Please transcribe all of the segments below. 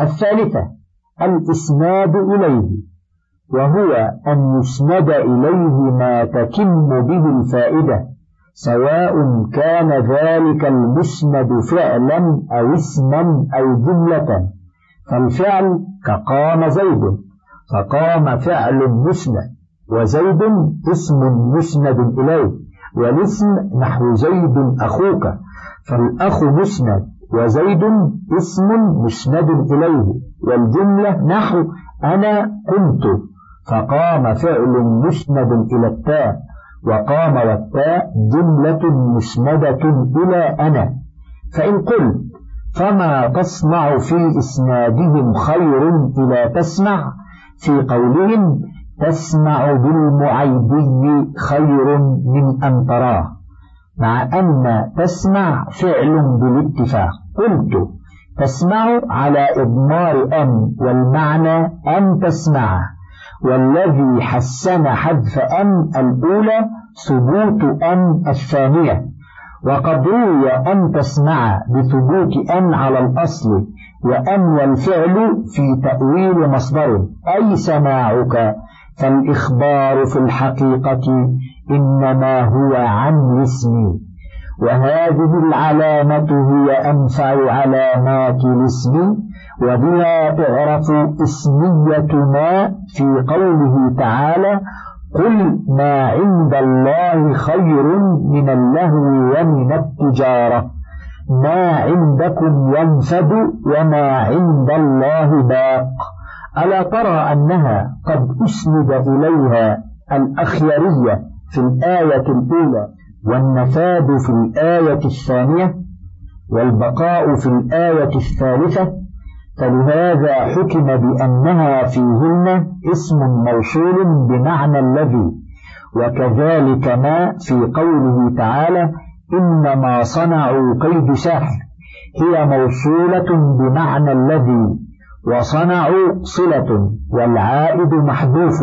الثالثة الإسناد إليه وهو أن يسند إليه ما تتم به الفائدة سواء كان ذلك المسند فعلا أو اسما أو جملة فالفعل كقام زيد فقام فعل مسند وزيد اسم مسند إليه والاسم نحو زيد أخوك فالأخ مسند وزيد اسم مسند إليه والجملة نحو أنا كنت فقام فعل مسند إلى التاء وقام والتاء جملة مسندة إلى أنا. فإن قلت فما تصنع في إسنادهم خير إلى تسمع في قولهم تسمع بالمعيبي خير من أن تراه مع أن تسمع فعل بالاتفاق. قلت تسمع على إضمار أن والمعنى أن تسمع. والذي حسن حذف أن الأولى ثبوت أن الثانية. وقد روي أن تسمع بثبوت أن على الأصل وأن والفعل في تأويل مصدر. أي سماعك فالإخبار في الحقيقة إنما هو عن الاسم. وهذه العلامة هي أنفع علامات الاسم وبها تعرف اسمية ما في قوله تعالى قل ما عند الله خير من اللهو ومن التجارة ما عندكم ينفد وما عند الله باق ألا ترى أنها قد أسند إليها الأخيرية في الآية الأولى. والنفاد في الآية الثانية والبقاء في الآية الثالثة فلهذا حكم بأنها فيهن اسم موصول بمعنى الذي وكذلك ما في قوله تعالى إنما صنعوا كيد ساحر هي موصولة بمعنى الذي وصنعوا صلة والعائد محذوف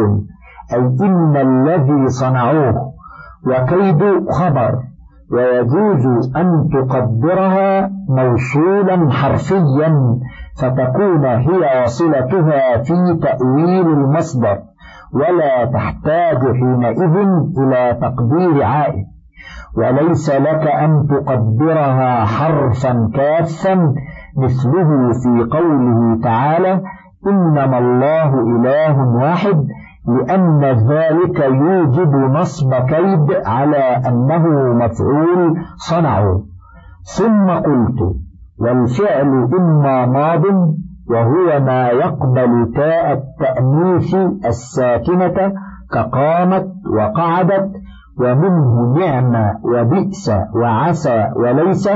أي إن الذي صنعوه. وكيد خبر ويجوز أن تقدرها موصولا حرفيا فتكون هي وصلتها في تأويل المصدر ولا تحتاج حينئذ إلى تقدير عائد. وليس لك أن تقدرها حرفا كافا مثله في قوله تعالى إنما الله إله واحد لأن ذلك يوجب نصب كيد على أنه مفعول صنعه. ثم قلت والفعل إما ماض وهو ما يقبل تاء التأنيث الساكنة كقامت وقعدت ومنه نعم وبئس وعسى وليس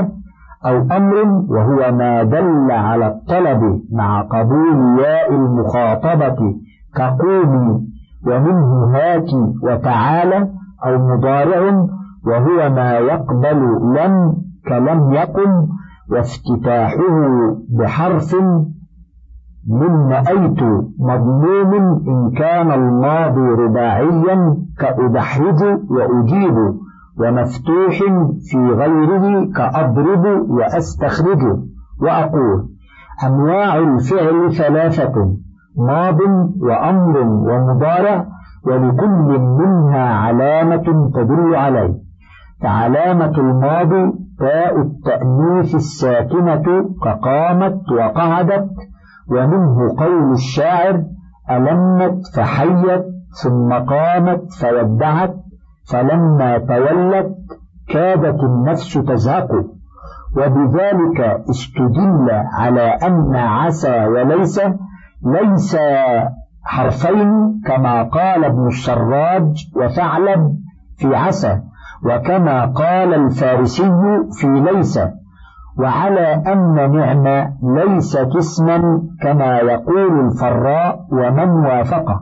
أو أمر وهو ما دل على الطلب مع قبول ياء المخاطبة كقومي. ومنه هات وتعالى أو مضارع وهو ما يقبل لم كلم يقم وافتتاحه بحرف من نأيت مضموم إن كان الماضي رباعيا كأدحرج وأجيب ومفتوح في غيره كأضرب وأستخرج وأقول أنواع الفعل ثلاثة. ماض وأمر ومضارع ولكل منها علامة تدل عليه. فعلامة الماضي تاء التأنيث الساكنة كقامت وقعدت ومنه قول الشاعر ألمت فحيت ثم قامت فودعت فلما تولت كادت النفس تزهق. وبذلك استدل على أن عسى وليس ليس حرفين كما قال ابن السراج وثعلب في عسى وكما قال الفارسي في ليس وعلى أن نعمة ليست اسما كما يقول الفراء ومن وافقه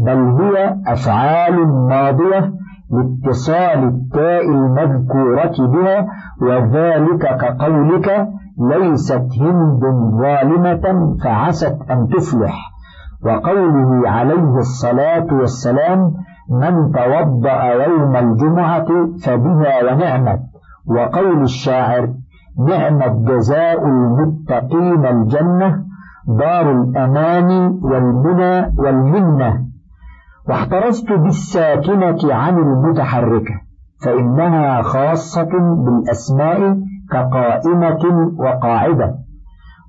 بل هي أفعال ماضية لاتصال التاء المذكورة بها وذلك كقولك ليست هند ظالمة فعست أن تفلح. وقوله عليه الصلاة والسلام من توضأ يوم الجمعة فبها ونعمت. وقول الشاعر نعم الجزاء المتقين الجنة دار الأمان والمنى والمنة. واحترزت بالساكنة عن المتحركة فإنها خاصة بالأسماء كقائمة وقاعدة.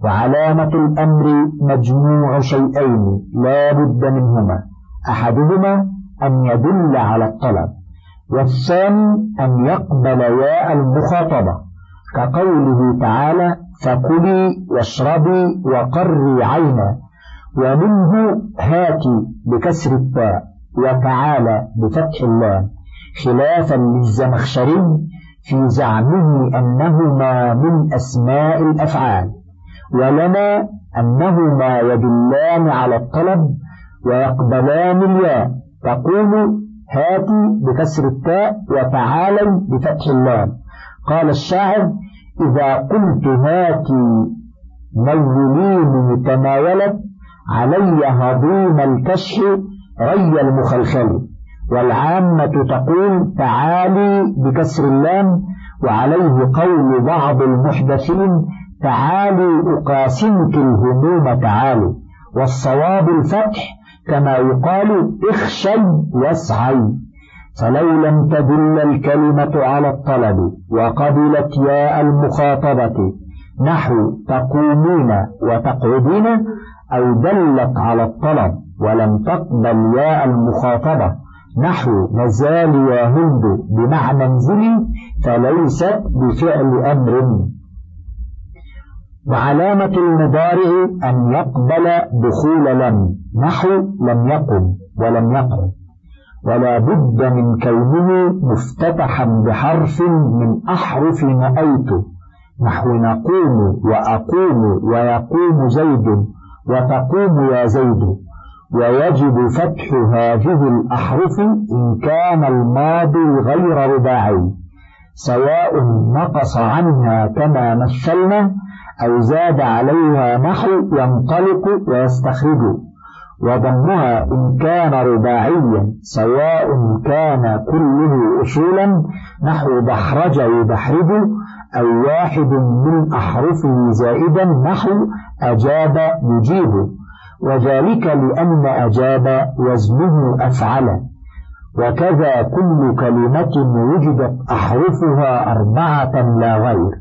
وعلامة الأمر مجموع شيئين لا بد منهما. أحدهما أن يدل على الطلب والثاني أن يقبل ياء المخاطبة. كقوله تعالى فكلي واشربي وقري عينا ومنه هاتي بكسر التاء وتعالى بفتح اللام خلافا للزمخشري في زعمه أنهما من أسماء الأفعال ولنا أنهما يدلان على الطلب ويقبلان الياء تقول هاتي بكسر التاء وتعالي بفتح اللام. قال الشاعر إذا قلت هاتي مولين تناولت علي هضيم الكشف ري المخلخل. والعامة تقول تعالي بكسر اللام وعليه قول بعض المحدثين تعالي أقاسمك الهموم تعالي والصواب الفتح كما يقال اخشي واسعي فلو لم تدل الكلمة على الطلب وقبلت ياء المخاطبة نحو تقومين وتقعدين أو دلت على الطلب ولم تقبل ياء المخاطبة نحو نزال يا هند بمعنى انزلي فليست بفعل أمر. وعلامة المضارع أن يقبل دخول لم نحو لم يقم ولم يقم ولا بد من كونه مفتتحا بحرف من أحرف نأيت نحو نقوم وأقوم ويقوم زيد وتقوم يا زيد. ويجب فتح هذه الأحرف إن كان الماضي غير رباعي سواء نقص عنها كما مثلنا أو زاد عليها نحو ينطلق ويستخرج وضمها إن كان رباعيا سواء كان كله أصولا نحو دحرج يدحرج أو واحد من أحرفه زائدا نحو أجاب يجيب. وذلك لأن أجاب وزنه أفعل. وكذا كل كلمة وجدت أحرفها أربعة لا غير.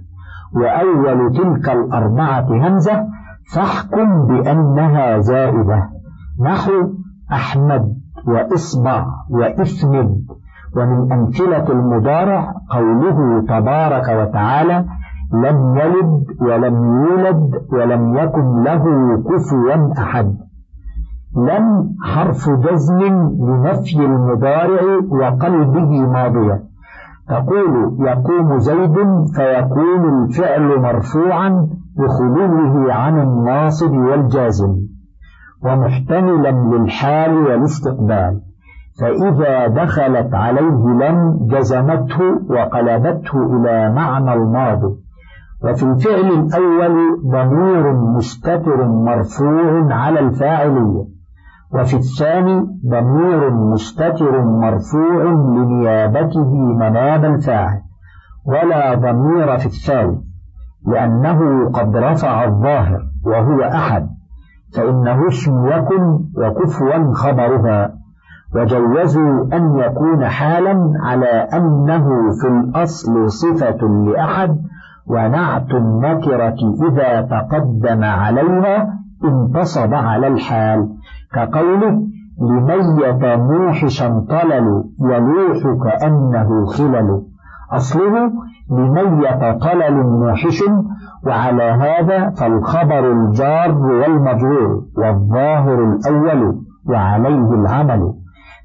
وأول تلك الأربعة همزة فاحكم بأنها زائدة. نحو أحمد وإصبع وإثمد. ومن أمثلة المضارع قوله تبارك وتعالى لم يلد ولم يولد ولم يكن له كفوا أحد. لم حرف جزم لنفي المضارع وقلبه ماضية. تقول يقوم زيد فيكون الفعل مرفوعا بخلوه عن الناصب والجازم. ومحتملا للحال والاستقبال. فإذا دخلت عليه لم جزمته وقلبته إلى معنى الماضي. وفي الفعل الأول ضمير مستتر مرفوع على الفاعلية وفي الثاني ضمير مستتر مرفوع لنيابته مناب الفاعل. ولا ضمير في الثالث لأنه قد رفع الظاهر وهو أحد فإنه اسم يكن وكفوا خبرها. وجوزوا أن يكون حالا على أنه في الأصل صفة لأحد ونعت النكرة إذا تقدم عليها انتصب على الحال. كقوله لميت موحشا طلل يلوح كأنه خلل. أصله لميت طلل موحش وعلى هذا فالخبر الجار والمجرور والظاهر الأول وعليه العمل.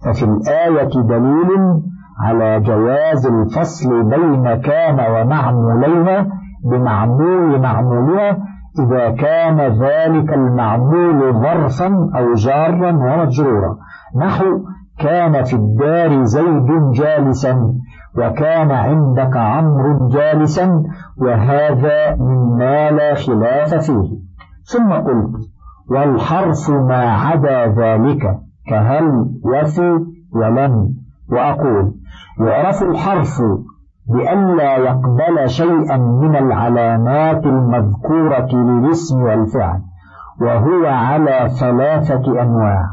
ففي الآية دليل على جواز الفصل بين كان ومعموليها بمعمول معمولها إذا كان ذلك المعمول ظرفا أو جارا ومجرورا. نحو كان في الدار زيد جالسا وكان عندك عمرو جالسا وهذا مما لا خلاف فيه. ثم قلت والحرف ما عدا ذلك كهل وفي ولم وأقول. يعرف الحرف بألا يقبل شيئا من العلامات المذكورة للاسم والفعل وهو على ثلاثة أنواع.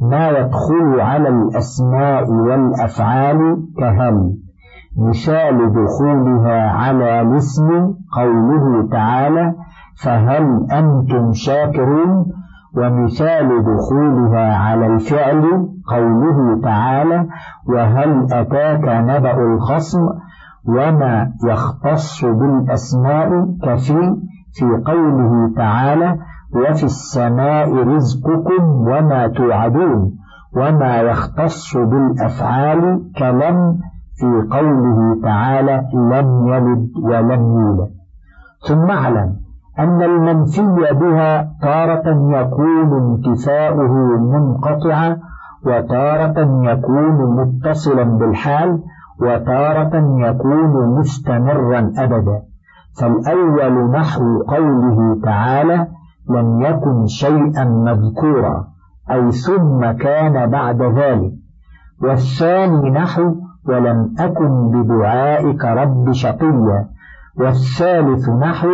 ما يدخل على الأسماء والأفعال كهل مثال دخولها على الاسم قوله تعالى فهل أنتم شاكرون؟ ومثال دخولها على الفعل قوله تعالى وهل أتاك نبأ الخصم وما يختص بالأسماء كفي في قوله تعالى وفي السماء رزقكم وما توعدون وما يختص بالأفعال كلم في قوله تعالى لم يلد ولم يولد. ثم اعلم أن المنفي بها تارة يكون انتفاؤه منقطعا وتارة يكون متصلا بالحال وتارة يكون مستمرا أبدا. فالأول نحو قوله تعالى لم يكن شيئا مذكورا أي ثم كان بعد ذلك. والثاني نحو ولم أكن بدعائك رب شقيا. والثالث نحو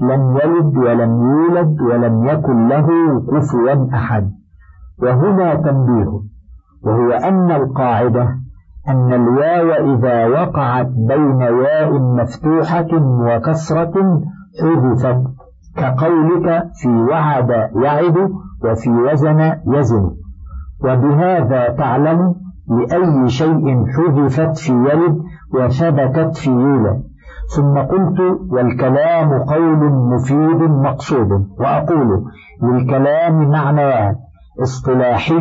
لم يلد ولم يولد ولم يكن له كفوا أحد. وهنا تنبيه. وهو أن القاعدة أن الواو إذا وقعت بين ياء مفتوحة وكسرة حذفت كقولك في وعد يعد وفي وزن يزن. وبهذا تعلم لأي شيء حذفت في يلد وثبتت في يولد. ثم قلت والكلام قول مفيد مقصود. وأقول للكلام معنيان اصطلاحي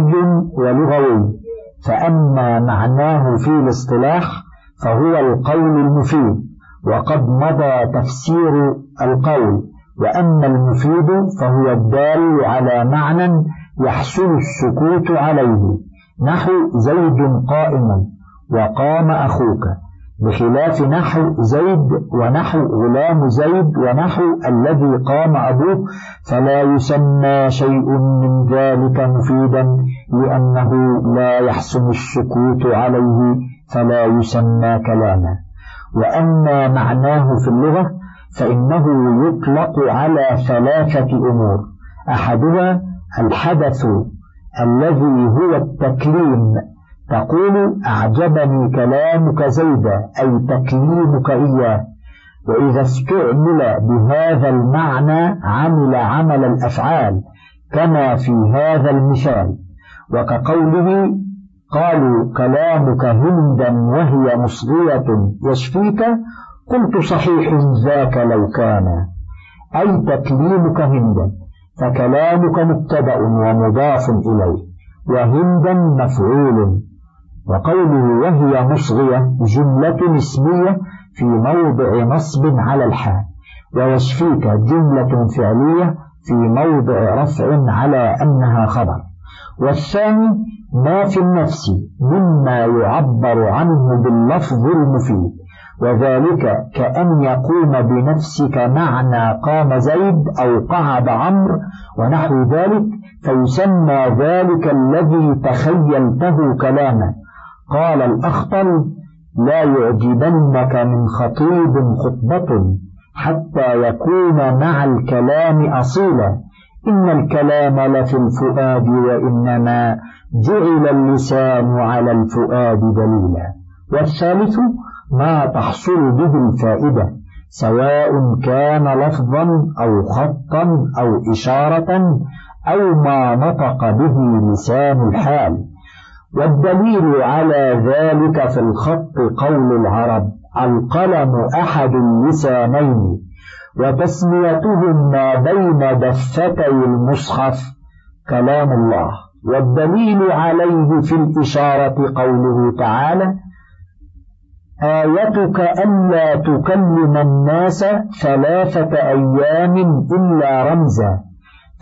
ولغوي. فأما معناه في الاصطلاح فهو القول المفيد وقد مضى تفسير القول. وأما المفيد فهو الدال على معنى يحصل السكوت عليه. نحو زيد قائم وقام أخوك. بخلاف نحو زيد ونحو غلام زيد ونحو الذي قام أبوه فلا يسمى شيء من ذلك مفيدا لأنه لا يحسن السكوت عليه فلا يسمى كلاما. وأما معناه في اللغة فإنه يطلق على ثلاثة أمور. أحدها الحدث الذي هو التكليم تقول أعجبني كلامك زيدا أي تكليمك إياه. وإذا استعمل بهذا المعنى عمل عمل الأفعال كما في هذا المثال. وكقوله قالوا كلامك هندا وهي مصغية يشفيك؟ قلت صحيح ذاك لو كان. أي تكليمك هندا؟ فكلامك مبتدأ ومضاف إليه. وهندا مفعول. وقوله وهي مصغية جملة اسمية في موضع نصب على الحال ويشفيك جملة فعلية في موضع رفع على أنها خبر. والثاني ما في النفس مما يعبر عنه باللفظ المفيد. وذلك كأن يقوم بنفسك معنى قام زيد أو قعد عمرو ونحو ذلك فيسمى ذلك الذي تخيلته كلاما. قال الأخطل لا يعجبنك من خطيب خطبة حتى يكون مع الكلام أصيلا. إن الكلام لفي الفؤاد وإنما جعل اللسان على الفؤاد دليلا. والثالث ما تحصل به الفائدة سواء كان لفظا أو خطا أو إشارة أو ما نطق به لسان الحال. والدليل على ذلك في الخط قول العرب القلم أحد اللسانين وتسميتهم ما بين دفتي المصحف كلام الله. والدليل عليه في الإشارة قوله تعالى آيتك ألا تكلم الناس ثلاثة أيام إلا رمزا.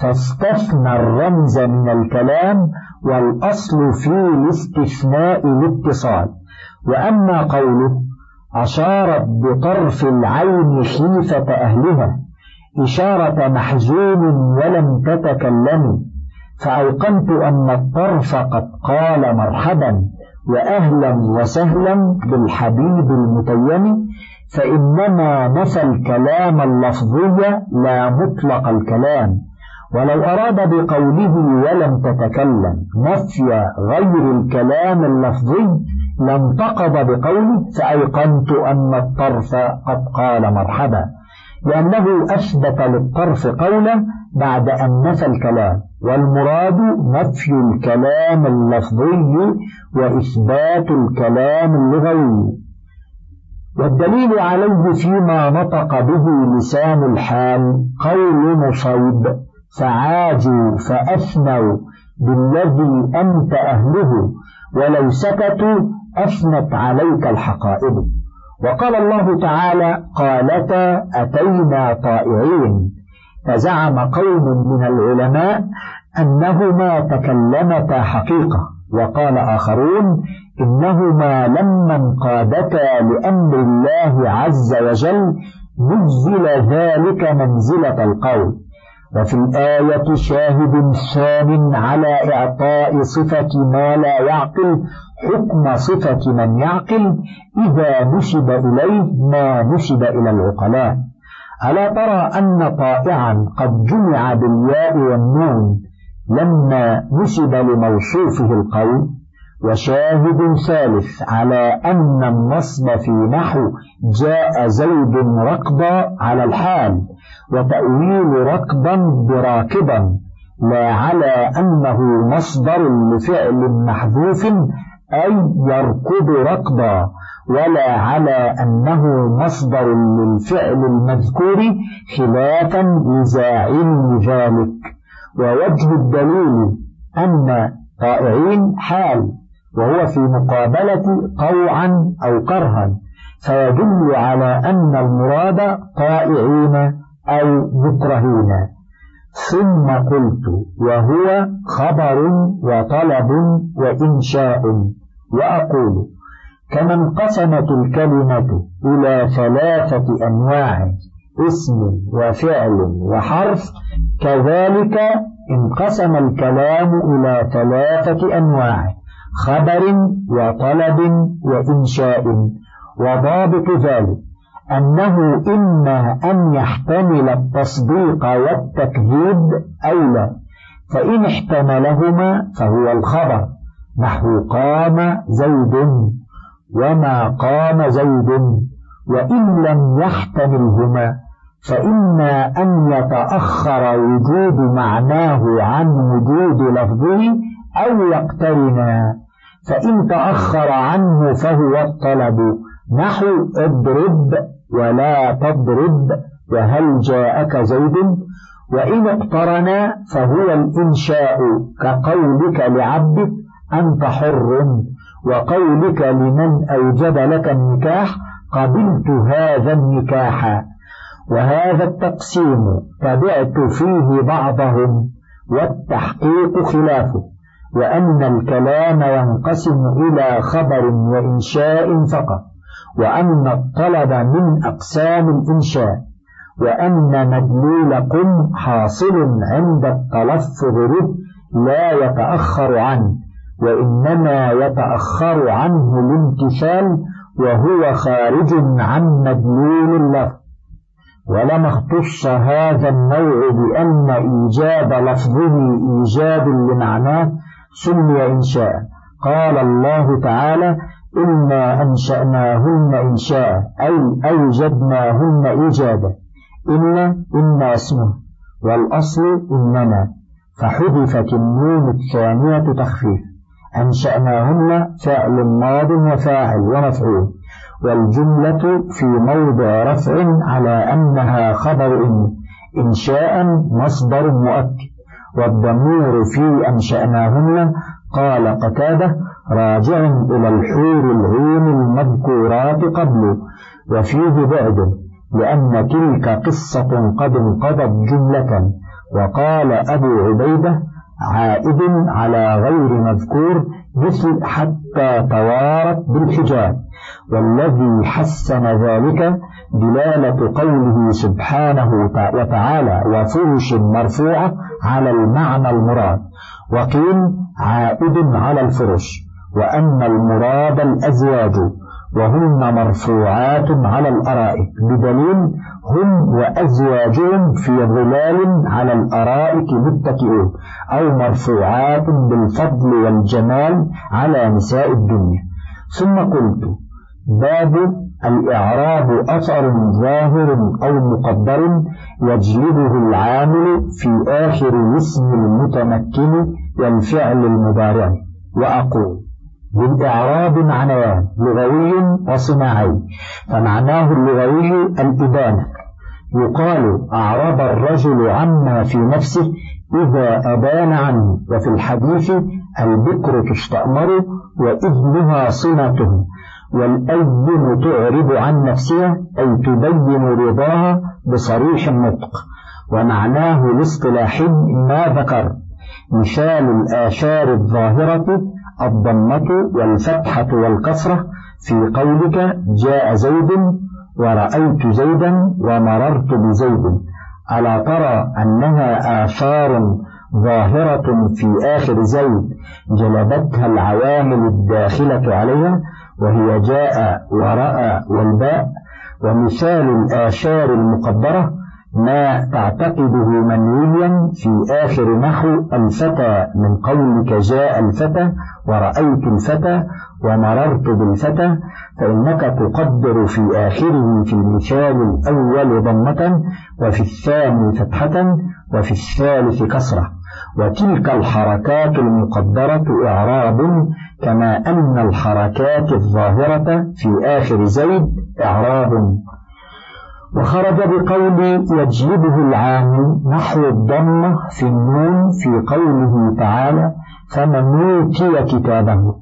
فاستثنى الرمز من الكلام والأصل في الاستثناء الاتصال وأما قوله أشارت بطرف العين خيفة أهلها إشارة محزون ولم تتكلم فأيقنت أن الطرف قد قال مرحبا وأهلا وسهلا بالحبيب المتيم فإنما نفى الكلام اللفظي لا مطلق الكلام. ولو أراد بقوله ولم تتكلم نفي غير الكلام اللفظي لانتقض بقوله فأيقنت أن الطرف قد قال مرحبا لأنه أثبت للطرف قولا بعد أن نفى الكلام والمراد نفي الكلام اللفظي وإثبات الكلام اللغوي. والدليل عليه فيما نطق به لسان الحال قول مصيب. فعاجوا فأثنوا بالذي أنت أهله ولو سكتوا أثنت عليك الحقائب. وقال الله تعالى قالتا أتينا طائعين. فزعم قوم من العلماء أنهما تكلمتا حقيقة. وقال آخرون إنهما لما انقادتا لأمر الله عز وجل نزل ذلك منزلة القول. وفي الآية شاهد ثان على إعطاء صفة ما لا يعقل حكم صفة من يعقل إذا نسب إليه ما نسب إلى العقلاء. ألا ترى أن طائعا قد جمع بالياء والنون لما نسب لموصوفه القول؟ وشاهد ثالث على أن النصب في نحو جاء زيد ركضا على الحال وتأويل ركضا براكبا لا على أنه مصدر لفعل محذوف أي يركض ركضا ولا على أنه مصدر للفعل المذكور خلافا لزاعم ذلك. ووجه الدليل أن طائعين حال. وهو في مقابلة طوعا أو كرها فيدل على أن المراد طائعين أو مكرهين ثم قلت وهو خبر وطلب وإنشاء. وأقول كما انقسمت الكلمة إلى ثلاثة أنواع اسم وفعل وحرف كذلك انقسم الكلام إلى ثلاثة أنواع. خبر وطلب وإنشاء. وضابط ذلك أنه إما أن يحتمل التصديق والتكذيب أو لا فإن احتملهما فهو الخبر. نحو قام زيد وما قام زيد وإن لم يحتملهما فإما أن يتأخر وجود معناه عن وجود لفظه أو يقترنا فإن تأخر عنه فهو الطلب. نحو اضرب ولا تضرب وهل جاءك زيد؟ وإن اقترنا فهو الإنشاء كقولك لعبدك أنت حر. وقولك لمن أوجب لك النكاح قبلت هذا النكاح. وهذا التقسيم تبعت فيه بعضهم والتحقيق خلافه. وأن الكلام ينقسم إلى خبر وإنشاء فقط وأن الطلب من أقسام الإنشاء وأن مدلول قم حاصل عند التلفظ به لا يتأخر عنه وإنما يتأخر عنه الامتثال وهو خارج عن مدلول اللفظ. ولما اختص هذا النوع بأن إيجاد لفظه إيجاد لمعناه سمي إنشاء قال الله تعالى إنا أنشأناهن إنشاء أي أوجدناهن إيجادا. إن إنا اسمه والأصل إننا فحذفت النون الثانية تخفيف أنشأناهن فعل ماض وفاعل ومفعول. والجملة في موضع رفع على أنها خبر إن إنشاء مصدر مؤكد. والضمير في أنشأناهن؟ قال قتادة راجع إلى الحور العين المذكورات قبل وفيه بعد لأن تلك قصة قد انقضت جملة. وقال أبو عبيدة عائد على غير مذكور مثل حتى توارت بالحجاب. والذي حسن ذلك دلالة قوله سبحانه وتعالى وفرش مرفوعة على المعنى المراد وقيل عائد على الفرش وأن المراد الأزواج وهن مرفوعات على الأرائك بدليل هم وأزواجهم في ظلال على الأرائك متكئون أو مرفوعات بالفضل والجمال على نساء الدنيا. ثم قلت باب الإعراب أثر ظاهر أو مقدر يجلبه العامل في آخر الاسم المتمكن والفعل المضارع. وأقول بالإعراب معنيان لغوي وصناعي فمعناه اللغوي الإبانة. يقال أعرب الرجل عما في نفسه إذا أبان عنه. وفي الحديث البكر تستأمر وإذنها صنته والأذن تعرب عن نفسها أي تبين رضاها بصريح النطق ومعناه الاصطلاحي ما ذكر مثال الآشار الظاهرة الضمة والفتحة والكسرة في قولك جاء زيد ورأيت زيدا ومررت بزيد. ألا ترى أنها آثار ظاهرة في آخر زيد جلبتها العوامل الداخلة عليها وهي جاء ورأى والباء ومثال الآثار المقدرة ما تعتقده منويا في آخر نحو الفتى من قولك جاء الفتى ورأيت الفتى ومررت بالفتى فإنك تقدر في آخره في المثال الأول ضمة وفي الثاني فتحة وفي الثالث كسرة. وتلك الحركات المقدرة إعراب كما أن الحركات الظاهرة في آخر زيد إعراب. وخرج بقول يجلبه العامل نحو الضمة في النون في قوله تعالى فمن أوتي كتابه.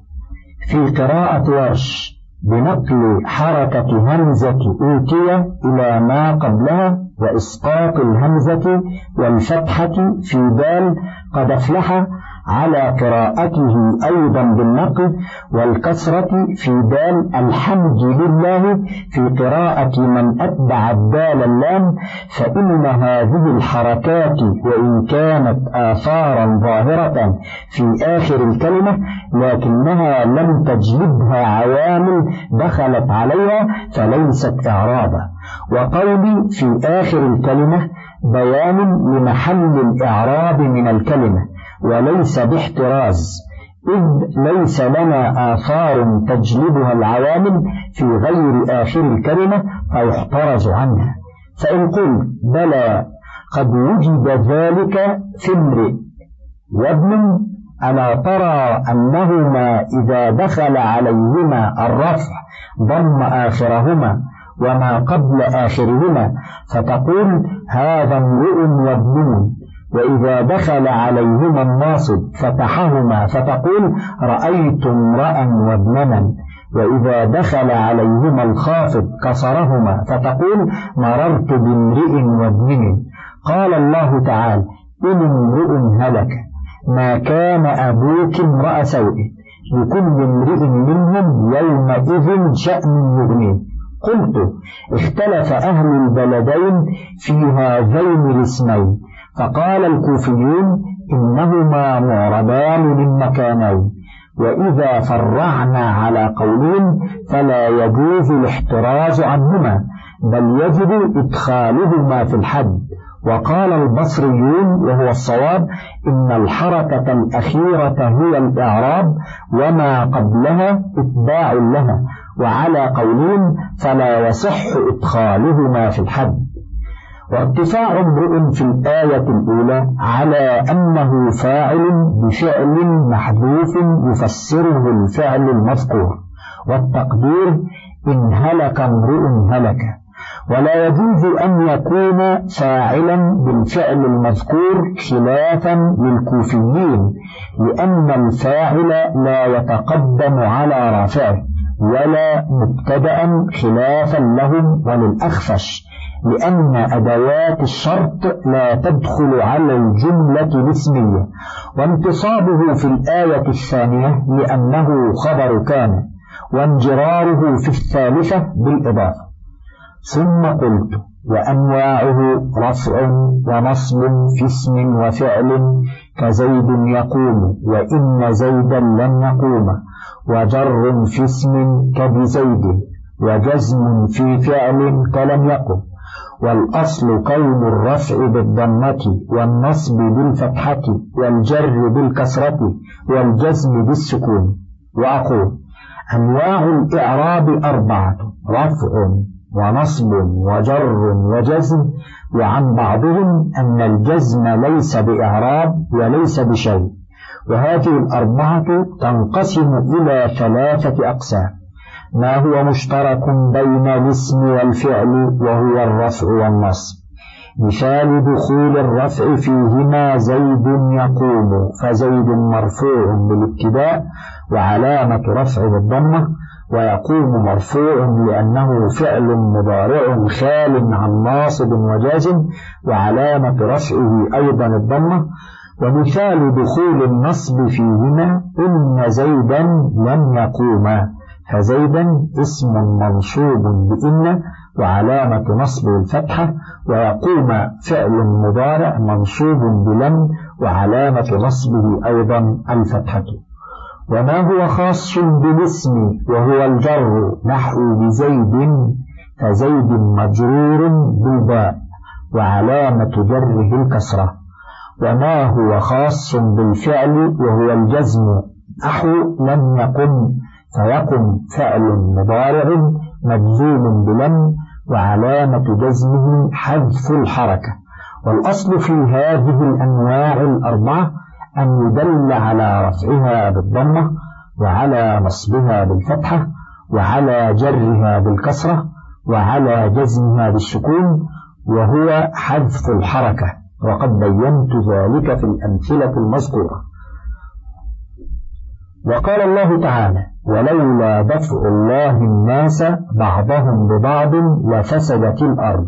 في قراءة ورش بنقل حركة همزة أوتي إلى ما قبلها وإسقاط الهمزة والفتحة في بال قد أفلح على قراءته أيضا بالنقل والكسرة في دال الحمد لله في قراءة من أتبع الدال اللام فإن هذه الحركات وإن كانت آثارا ظاهرة في آخر الكلمة لكنها لم تجلبها عوامل دخلت عليها فليست إعرابا. وقولي في آخر الكلمة بيان لمحل الإعراب من الكلمة وليس باحتراز إذ ليس لنا آثار تجلبها العوامل في غير آخر الكلمة فيحترز عنها. فإن قلت بلى قد وجد ذلك في امرئ وابن ألا ترى أنهما إذا دخل عليهما الرفع ضم آخرهما وما قبل آخرهما فتقول هذا امرئ وابنون. وإذا دخل عليهما الناصب فتحهما فتقول رأيت امرأ وابننا وإذا دخل عليهما الخافض كسرهما فتقول مررت بامرئ وابن. قال الله تعالى إن امرئ هلك ما كان أبوك امرأ سوء. لكل امرئ منهم يومئذ شأن يغنيه قلت اختلف أهل البلدين في هذين الاسمين فقال الكوفيون إنهما معربان من مكانين وإذا فرعنا على قولين فلا يجوز الاحتراز عنهما بل يجب إدخالهما في الحد. وقال البصريون وهو الصواب إن الحركة الأخيرة هي الإعراب وما قبلها إتباع لها وعلى قولين فلا يصح إدخالهما في الحد. وارتفاع امرئ في الآية الأولى على أنه فاعل بفعل محذوف يفسره الفعل المذكور. والتقدير إن هلك امرئ هلك. ولا يجوز أن يكون فاعلا بالفعل المذكور خلافا للكوفيين لأن الفاعل لا يتقدم على رافعه ولا مبتدأ خلافا لهم وللأخفش. لأن أدوات الشرط لا تدخل على الجملة الاسمية وانتصابه في الآية الثانية لأنه خبر كان وانجراره في الثالثة بالإضافة. ثم قلت وأنواعه رفع ونصب في اسم وفعل كزيد يقوم وإن زيدا لن يقوم وجر في اسم كبزيد وجزم في فعل كلم يقم والأصل كون الرفع بالضمة والنصب بالفتحة والجر بالكسرة والجزم بالسكون. وأقول أنواع الإعراب أربعة رفع ونصب وجر وجزم وعن بعضهم أن الجزم ليس بإعراب وليس بشيء. وهذه الأربعة تنقسم إلى ثلاثة أقسام. ما هو مشترك بين الاسم والفعل وهو الرفع والنصب. مثال دخول الرفع فيهما زيد يقوم فزيد مرفوع بالابتداء وعلامة رفع بالضمة ويقوم مرفوع لأنه فعل مضارع خال عن ناصب وجازم وعلامة رفعه أيضا الضمة. ومثال دخول النصب فيهما إن زيدا لم يقوما فزيدا اسم منصوب بإن وعلامة نصب الفتحة ويقوم فعل مضارع منصوب بلم وعلامة نصبه أيضا الفتحة. وما هو خاص بالاسم وهو الجر نحو بزيد فزيد مجرور بالباء وعلامة جره الكسرة. وما هو خاص بالفعل وهو الجزم نحو لم يقم فيقم فعل مضارع مجزوم بلم وعلامة جزمه حذف الحركة. والأصل في هذه الأنواع الأربعة أن يدل على رفعها بالضمة وعلى نصبها بالفتحة وعلى جرها بالكسرة وعلى جزمها بالسكون وهو حذف الحركة. وقد بينت ذلك في الأمثلة المذكورة. وقال الله تعالى ولولا دفع الله الناس بعضهم ببعض لفسدت الأرض.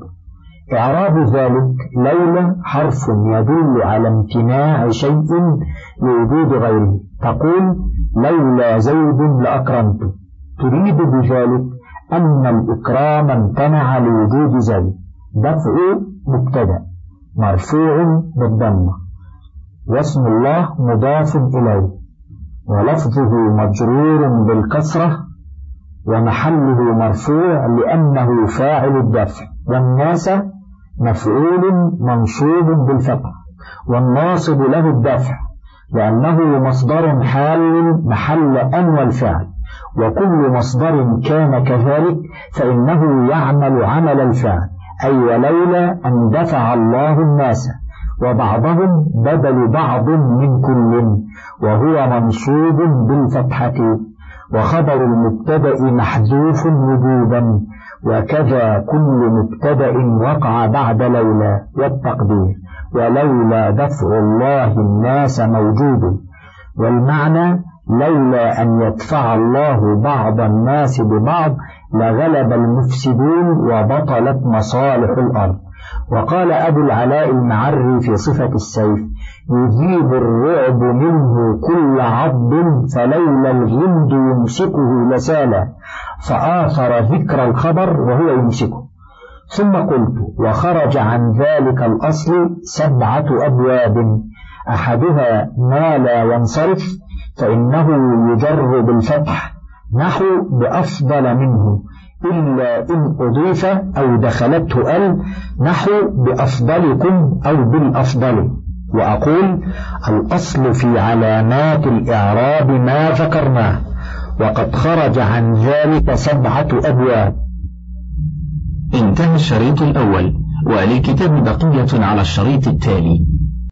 إعراب ذلك لولا حرف يدل على امتناع شيء لوجود غيره. تقول لولا زيد لأكرمت. تريد بذلك أن الإكرام امتنع لوجود زيد. دفع مبتدأ. مرفوع بالضمة. واسم الله مضاف إليه. ولفظه مجرور بالكسرة ومحله مرفوع لأنه فاعل الدفع. والناس مفعول منصوب بالفتح والناصب له الدفع لأنه مصدر حال محل أن والفعل وكل مصدر كان كذلك فإنه يعمل عمل الفعل أي ولولا أن دفع الله الناس وبعضهم بدل بعض من كل. وهو منصوب بالفتحة. وخبر المبتدأ محذوف وجوبا. وكذا كل مبتدأ وقع بعد لولا والتقدير. ولولا دفع الله الناس موجود والمعنى لولا أن يدفع الله بعض الناس ببعض لغلب المفسدون وبطلت مصالح الأرض. وقال أبو العلاء المعري في صفة السيف يذيب الرعب منه كل عض فلولا الغند يمسكه لسالا فآثر ذكر الخبر وهو يمسكه. ثم قلت وخرج عن ذلك الأصل سبعة أبواب. أحدها ما لا ينصرف فإنه يجر بالفتح. نحو بأفضل منه إلا إن أضيف أو دخلته أل نحو بأفضلكم أو بالأفضل. وأقول الأصل في علامات الإعراب ما ذكرناه وقد خرج عن ذلك سبعة أبواب. انتهى الشريط الأول وللكتاب بقية على الشريط التالي.